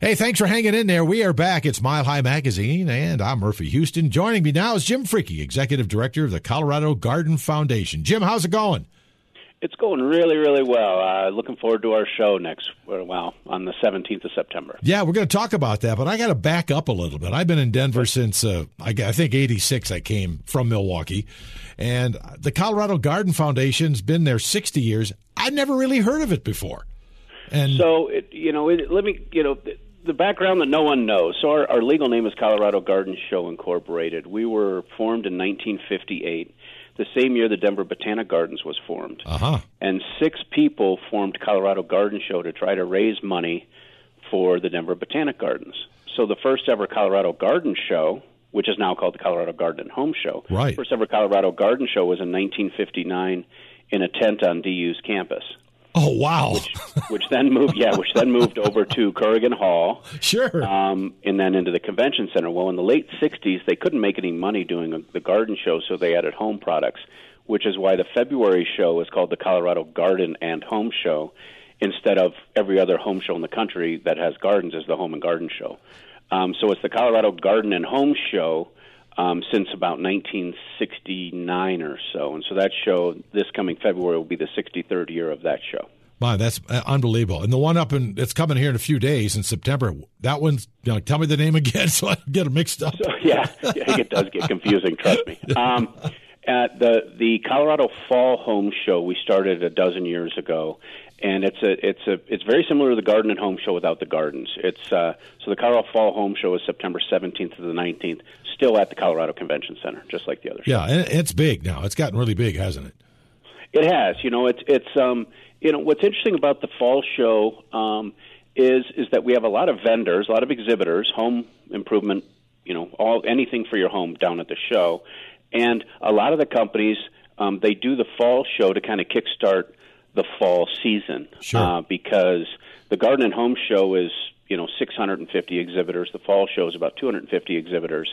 Hey, thanks for hanging in there. We are back. It's Mile High Magazine, and I'm Murphy Houston. Joining me now is Jim Fricke, Executive Director of the Colorado Garden Foundation. Jim, how's it going? It's going really, really well. Uh, looking forward to our show next, well, on the 17th of September. Yeah, we're going to talk about that, but I got to back up a little bit. I've been in Denver since, uh, I, I think, 86. I came from Milwaukee. And the Colorado Garden Foundation's been there 60 years. I'd never really heard of it before. And so, it, you know, it, let me, you know, the background that no one knows. So, our, our legal name is Colorado Garden Show Incorporated. We were formed in 1958 the same year the Denver Botanic Gardens was formed. Uh-huh. And six people formed Colorado Garden Show to try to raise money for the Denver Botanic Gardens. So the first ever Colorado Garden Show, which is now called the Colorado Garden and Home Show, right. first ever Colorado Garden Show was in 1959 in a tent on DU's campus. Oh wow! Which, which, then moved, yeah, which then moved over to Currigan Hall, sure, um, and then into the convention center. Well, in the late '60s, they couldn't make any money doing a, the garden show, so they added home products, which is why the February show is called the Colorado Garden and Home Show, instead of every other home show in the country that has gardens is the Home and Garden Show. Um, so it's the Colorado Garden and Home Show um, since about 1969 or so. And so that show, this coming February, will be the 63rd year of that show. Wow, that's uh, unbelievable. And the one up in it's coming here in a few days in September. That one's you know, tell me the name again so I can get it mixed up. So, yeah, yeah, it does get confusing. Trust me. Um, at the the Colorado Fall Home Show, we started a dozen years ago, and it's a it's a it's very similar to the Garden and Home Show without the gardens. It's uh, so the Colorado Fall Home Show is September 17th to the 19th, still at the Colorado Convention Center, just like the other. Show. Yeah, and it's big now. It's gotten really big, hasn't it? It has. You know, it's it's um you know what's interesting about the Fall Show um, is is that we have a lot of vendors, a lot of exhibitors, home improvement, you know, all anything for your home down at the show, and a lot of the companies um, they do the Fall Show to kind of kickstart the fall season sure. uh, because the Garden and Home Show is you know 650 exhibitors. The fall show is about 250 exhibitors,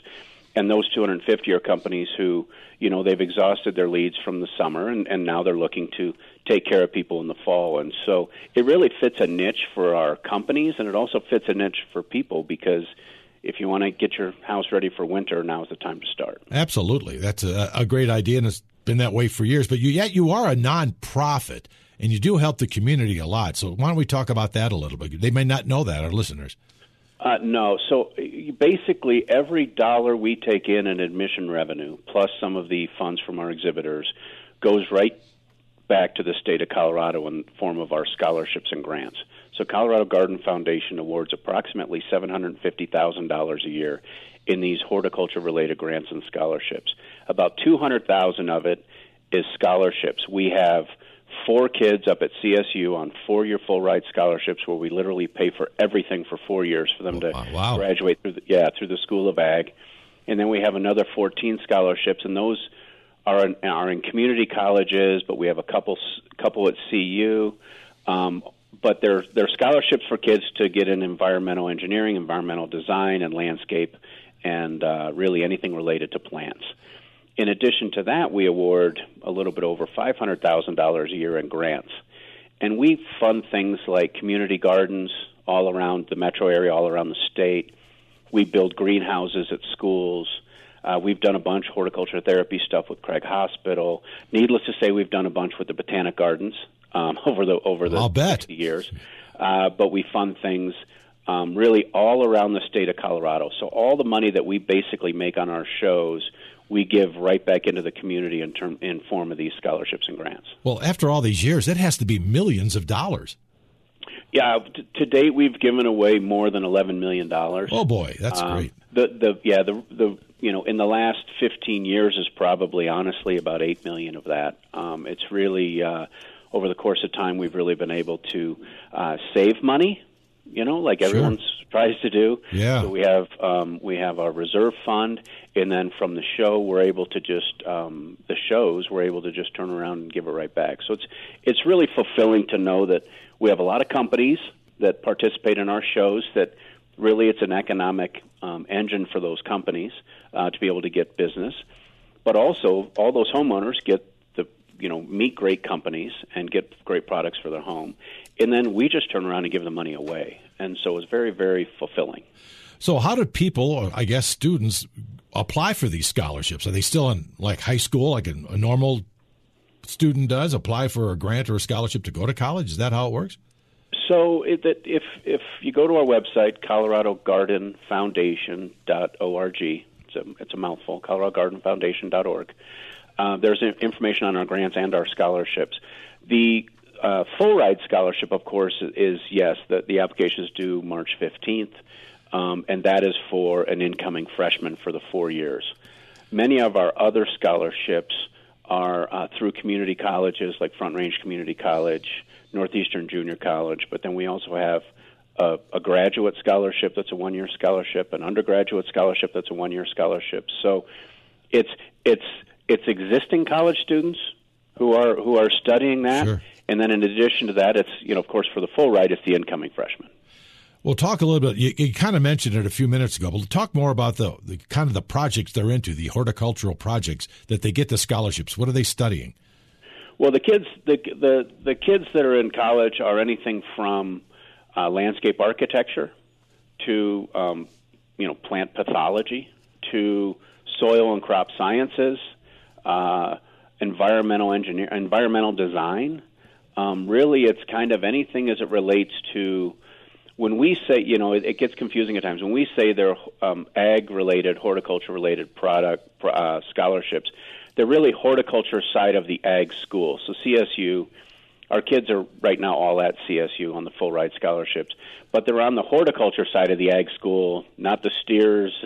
and those 250 are companies who you know they've exhausted their leads from the summer, and, and now they're looking to take care of people in the fall. And so it really fits a niche for our companies, and it also fits a niche for people because if you want to get your house ready for winter, now is the time to start. Absolutely, that's a, a great idea, and it's been that way for years. But you, yet you are a nonprofit and you do help the community a lot. So why don't we talk about that a little bit? They may not know that, our listeners. Uh, no. So basically, every dollar we take in in admission revenue, plus some of the funds from our exhibitors, goes right back to the state of Colorado in the form of our scholarships and grants. So Colorado Garden Foundation awards approximately $750,000 a year in these horticulture related grants and scholarships. About 200,000 of it is scholarships. We have four kids up at CSU on four year full ride scholarships where we literally pay for everything for four years for them to oh, wow. graduate through the, yeah through the School of Ag, and then we have another 14 scholarships, and those are in, are in community colleges, but we have a couple couple at CU. Um, but they're they're scholarships for kids to get in environmental engineering, environmental design, and landscape, and uh, really anything related to plants. In addition to that, we award a little bit over $500,000 a year in grants. And we fund things like community gardens all around the metro area, all around the state. We build greenhouses at schools. Uh, we've done a bunch horticulture therapy stuff with Craig Hospital. Needless to say, we've done a bunch with the Botanic Gardens um, over the over the I'll bet. years. Uh, but we fund things um, really all around the state of Colorado. So all the money that we basically make on our shows, we give right back into the community in term in form of these scholarships and grants. Well, after all these years, that has to be millions of dollars. Yeah, t- to date we've given away more than eleven million dollars. Oh boy, that's um, great. The the yeah the the you know in the last fifteen years is probably honestly about eight million of that. Um, it's really uh, over the course of time we've really been able to uh, save money you know, like everyone sure. tries to do. Yeah. So we have um, we have our reserve fund, and then from the show, we're able to just um, the shows we're able to just turn around and give it right back. So it's it's really fulfilling to know that we have a lot of companies that participate in our shows that really it's an economic um, engine for those companies uh, to be able to get business, but also all those homeowners get the you know meet great companies and get great products for their home and then we just turn around and give the money away. And so it's very, very fulfilling. So, how do people, or I guess students, apply for these scholarships? Are they still in like high school, like a, a normal student does, apply for a grant or a scholarship to go to college? Is that how it works? So it, that if if you go to our website, coloradogardenfoundation.org, it's a it's a mouthful, coloradogardenfoundation.org. Uh, there's information on our grants and our scholarships. The uh, full ride scholarship, of course, is yes. The, the application is due March 15th, um, and that is for an incoming freshman for the four years. Many of our other scholarships are uh, through community colleges like Front Range Community College, Northeastern Junior College, but then we also have a, a graduate scholarship that's a one year scholarship, an undergraduate scholarship that's a one year scholarship. So it's it's it's existing college students who are who are studying that, Sure. And then in addition to that, it's you know of course for the full ride, it's the incoming freshmen. Well, talk a little bit. You, you kind of mentioned it a few minutes ago, but talk more about the, the kind of the projects they're into, the horticultural projects that they get the scholarships. What are they studying? Well, the kids the the the kids that are in college are anything from uh, landscape architecture to um, you know plant pathology to soil and crop sciences, uh, environmental engineer, environmental design. Um, really, it's kind of anything as it relates to when we say, you know, it, it gets confusing at times. When we say they're um, ag-related, horticulture-related product uh, scholarships, they're really horticulture side of the ag school. So CSU, our kids are right now all at CSU on the full ride scholarships, but they're on the horticulture side of the ag school, not the steers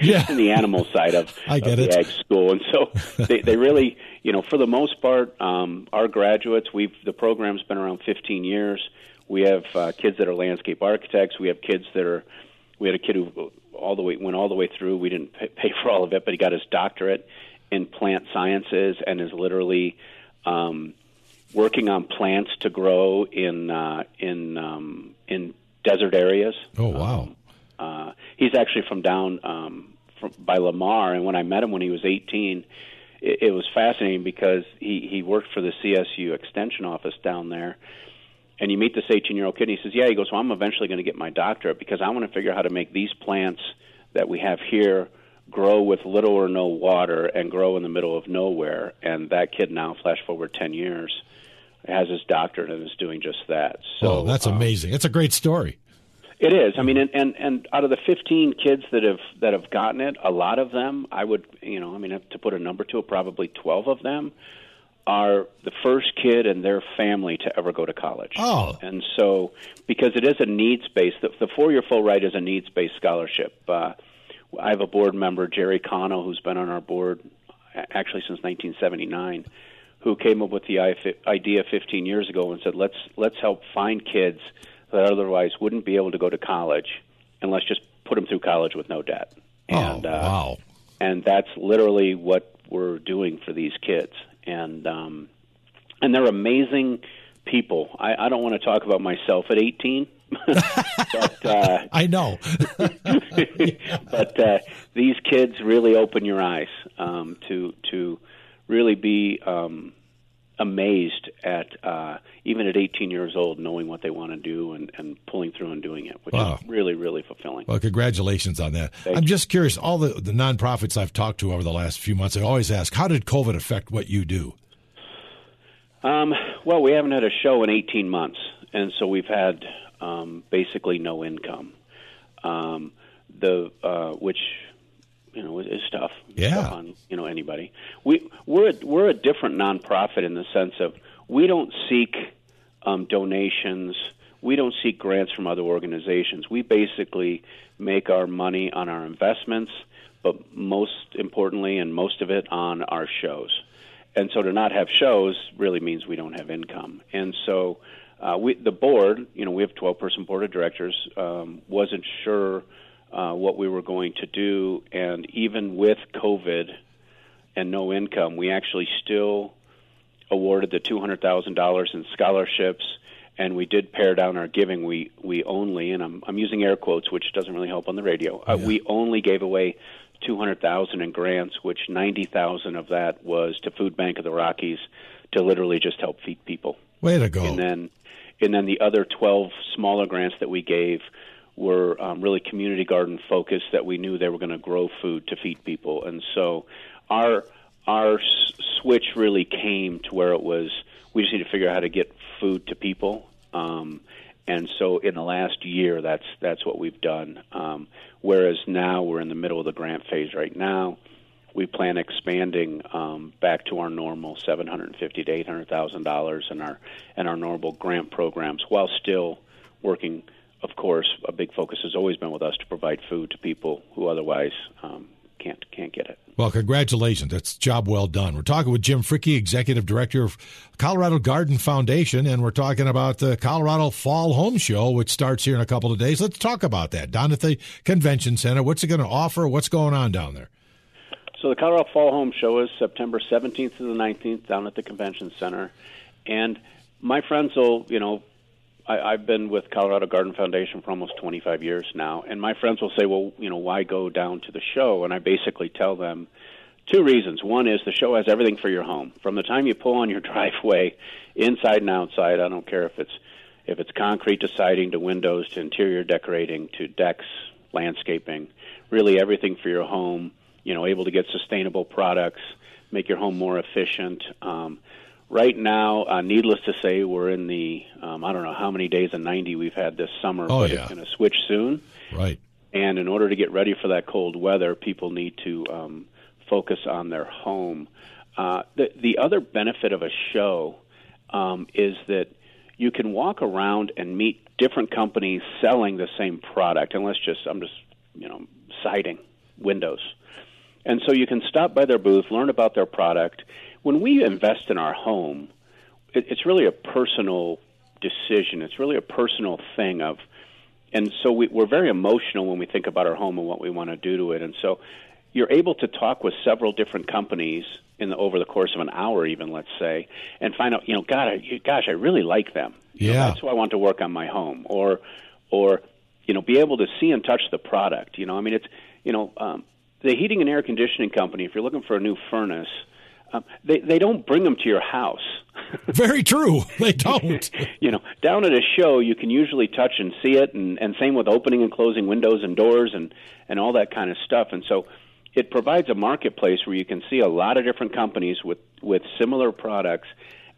Yeah. and the animal side of, I get of it. the ag school. And so they, they really, you know, for the most part, um, our graduates, we've the program's been around 15 years. We have uh, kids that are landscape architects. We have kids that are. We had a kid who all the way went all the way through. We didn't pay, pay for all of it, but he got his doctorate in plant sciences and is literally um, working on plants to grow in uh, in um, in desert areas. Oh, wow. Uh, he's actually from down um, from, by Lamar, and when I met him when he was 18, it, it was fascinating because he he worked for the CSU Extension office down there. And you meet this 18 year old kid, and he says, "Yeah." He goes, "Well, I'm eventually going to get my doctorate because I want to figure out how to make these plants that we have here grow with little or no water and grow in the middle of nowhere." And that kid now, flash forward 10 years, has his doctorate and is doing just that. So oh, that's um, amazing. It's a great story. It is. I mean, and, and and out of the 15 kids that have that have gotten it, a lot of them, I would, you know, I mean, to put a number to it, probably 12 of them are the first kid and their family to ever go to college. Oh. And so, because it is a needs based, the, the four year full ride is a needs based scholarship. Uh, I have a board member, Jerry Cano, who's been on our board actually since 1979, who came up with the idea 15 years ago and said, let's let's help find kids that otherwise wouldn't be able to go to college, and let's just put them through college with no debt. And, oh, uh, wow. and that's literally what we're doing for these kids and um and they're amazing people i i don't want to talk about myself at 18 but uh I know. but uh these kids really open your eyes um to to really be um amazed at uh even at 18 years old knowing what they want to do and and pulling through and doing it which Wow. is really really fulfilling Well, congratulations on that. Thank I'm you. just curious. All the, the nonprofits I've talked to over the last few months, I always ask, how did COVID affect what you do? Um, well, we haven't had a show in 18 months, and so we've had um, basically no income. Um, the uh, which you know is, tough. Yeah. Tough on you know anybody. We we're a, we're a different nonprofit in the sense of we don't seek um, donations. We don't seek grants from other organizations. We basically make our money on our investments, but most importantly, and most of it on our shows. And so to not have shows really means we don't have income. And so uh, we, the board, you know, we have 12 person board of directors, um, wasn't sure uh, what we were going to do. And even with COVID and no income, we actually still awarded the $200,000 in scholarships. And we did pare down our giving. We we only, and I'm I'm using air quotes, which doesn't really help on the radio. Uh, Yeah. we only gave away two hundred thousand in grants, which ninety thousand of that was to Food Bank of the Rockies to literally just help feed people. Way to go. And then and then the other 12 smaller grants that we gave were um, really community garden focused that we knew they were going to grow food to feed people. And so our our switch really came to where it was we just need to figure out how to get food to people. Um, and so in the last year that's that's what we've done. Um, whereas now we're in the middle of the grant phase right now. We plan expanding um, back to our normal seven hundred fifty to eight hundred thousand dollars in our in our normal grant programs, while still working. Of course, a big focus has always been with us to provide food to people who otherwise um, can't can't get it. Well, congratulations. That's job well done. We're talking with Jim Fricke, Executive Director of Colorado Garden Foundation, and we're talking about the Colorado Fall Home Show, which starts here in a couple of days. Let's talk about that. Down at the convention center, what's it going to offer? What's going on down there? So the Colorado Fall Home Show is September 17th to the 19th down at the convention center, and my friends will, you know, I, I've been with Colorado Garden Foundation for almost 25 years now, and my friends will say, well, you know, why go down to the show? And I basically tell them two reasons. One is the show has everything for your home, from the time you pull on your driveway, inside and outside. I don't care if it's if it's concrete to siding to windows to interior decorating to decks, landscaping, really everything for your home you know, able to get sustainable products, make your home more efficient. Um, right now, uh, needless to say, we're in the um, I don't know how many days of 90 we've had this summer, oh, but yeah. it's going to switch soon. Right. And in order to get ready for that cold weather, people need to um, focus on their home. Uh, the the other benefit of a show um, is that you can walk around and meet different companies selling the same product. And let's just I'm just you know siding windows and so you can stop by their booth, learn about their product. When we invest in our home, it, it's really a personal decision. It's really a personal thing of, and so we, we're very emotional when we think about our home and what we want to do to it. And so you're able to talk with several different companies in the over the course of an hour, even let's say, and find out, you know, God, I, gosh, I really like them. You Yeah. know, that's who I want to work on my home, or, or, you know, be able to see and touch the product. You know, I mean, it's, you know, um, the heating and air conditioning company. If you're looking for a new furnace, um, they they don't bring them to your house. Very true. They don't. you know, down at a show, you can usually touch and see it, and, and same with opening and closing windows and doors and and all that kind of stuff. And so, it provides a marketplace where you can see a lot of different companies with with similar products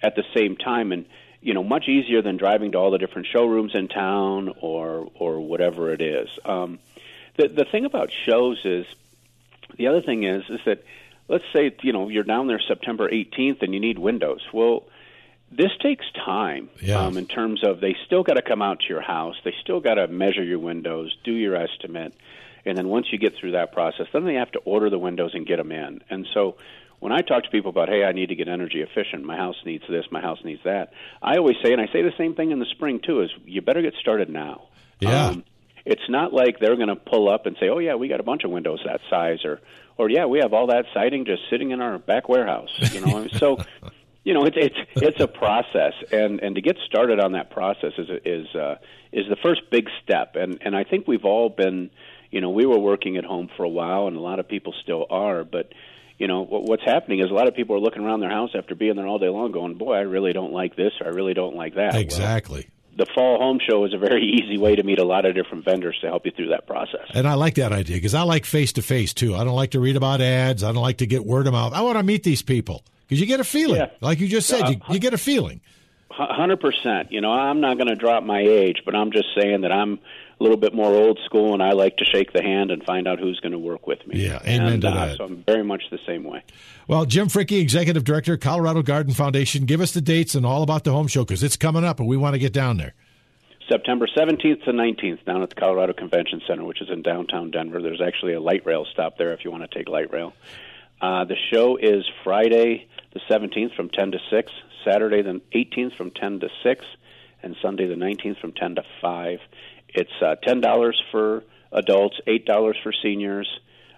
at the same time, and you know, much easier than driving to all the different showrooms in town or or whatever it is. Um, the the thing about shows is the other thing is is that let's say you know you're down there September 18th and you need windows. Well, this takes time Yeah. um, in terms of they still got to come out to your house. They still got to measure your windows, do your estimate, and then once you get through that process, then they have to order the windows and get them in. And so when I talk to people about, hey, I need to get energy efficient, my house needs this, my house needs that, I always say, and I say the same thing in the spring too, is you better get started now. Yeah. Um, it's not like they're going to pull up and say, "Oh yeah, we got a bunch of windows that size," or, "Or yeah, we have all that siding just sitting in our back warehouse." You know, so you know it's it's it's a process, and and to get started on that process is is uh, is the first big step, and and I think we've all been, you know, we were working at home for a while, and a lot of people still are, but you know what, what's happening is a lot of people are looking around their house after being there all day long, going, "Boy, I really don't like this, or I really don't like that." Well, Exactly. The fall home show is a very easy way to meet a lot of different vendors to help you through that process. And I like that idea because I like face to face too. I don't like to read about ads. I don't like to get word of mouth. I want to meet these people because you get a feeling, Yeah. like you just said, you, you get a feeling. Hundred percent. You know, I'm not going to drop my age, but I'm just saying that I'm a little bit more old school, and I like to shake the hand and find out who's going to work with me. Yeah, amen and, to uh, that. So I'm very much the same way. Well, Jim Fricke, Executive Director, Colorado Garden Foundation, give us the dates and all about the home show because it's coming up and we want to get down there. September 17th to 19th down at the Colorado Convention Center, which is in downtown Denver. There's actually a light rail stop there if you want to take light rail. Uh, the show is Friday the 17th from 10 to 6, Saturday the 18th from 10 to 6, and Sunday the 19th from 10 to 5. It's uh, $10 for adults, $8 for seniors.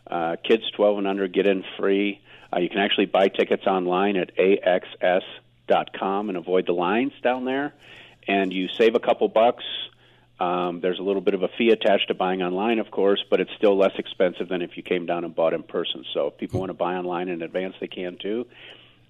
Uh, kids 12 and under get in free. Uh, you can actually buy tickets online at axs.com and avoid the lines down there. And you save a couple bucks. Um, there's a little bit of a fee attached to buying online, of course, but it's still less expensive than if you came down and bought in person. So if people want to buy online in advance, they can too.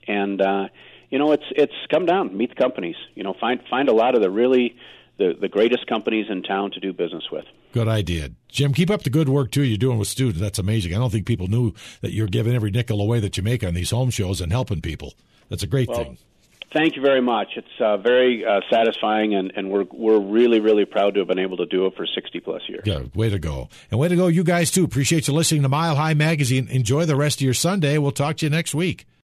And uh, you know, it's it's come down, meet the companies. You know, find find a lot of the really the the greatest companies in town to do business with. Good idea, Jim. Keep up the good work too. You're doing with students. That's amazing. I don't think people knew that you're giving every nickel away that you make on these home shows and helping people. That's a great well, thing. Thank you very much. It's uh, very uh, satisfying, and, and we're we're really really proud to have been able to do it for sixty plus years. Yeah, way to go, and way to go, you guys too. Appreciate you listening to Mile High Magazine. Enjoy the rest of your Sunday. We'll talk to you next week.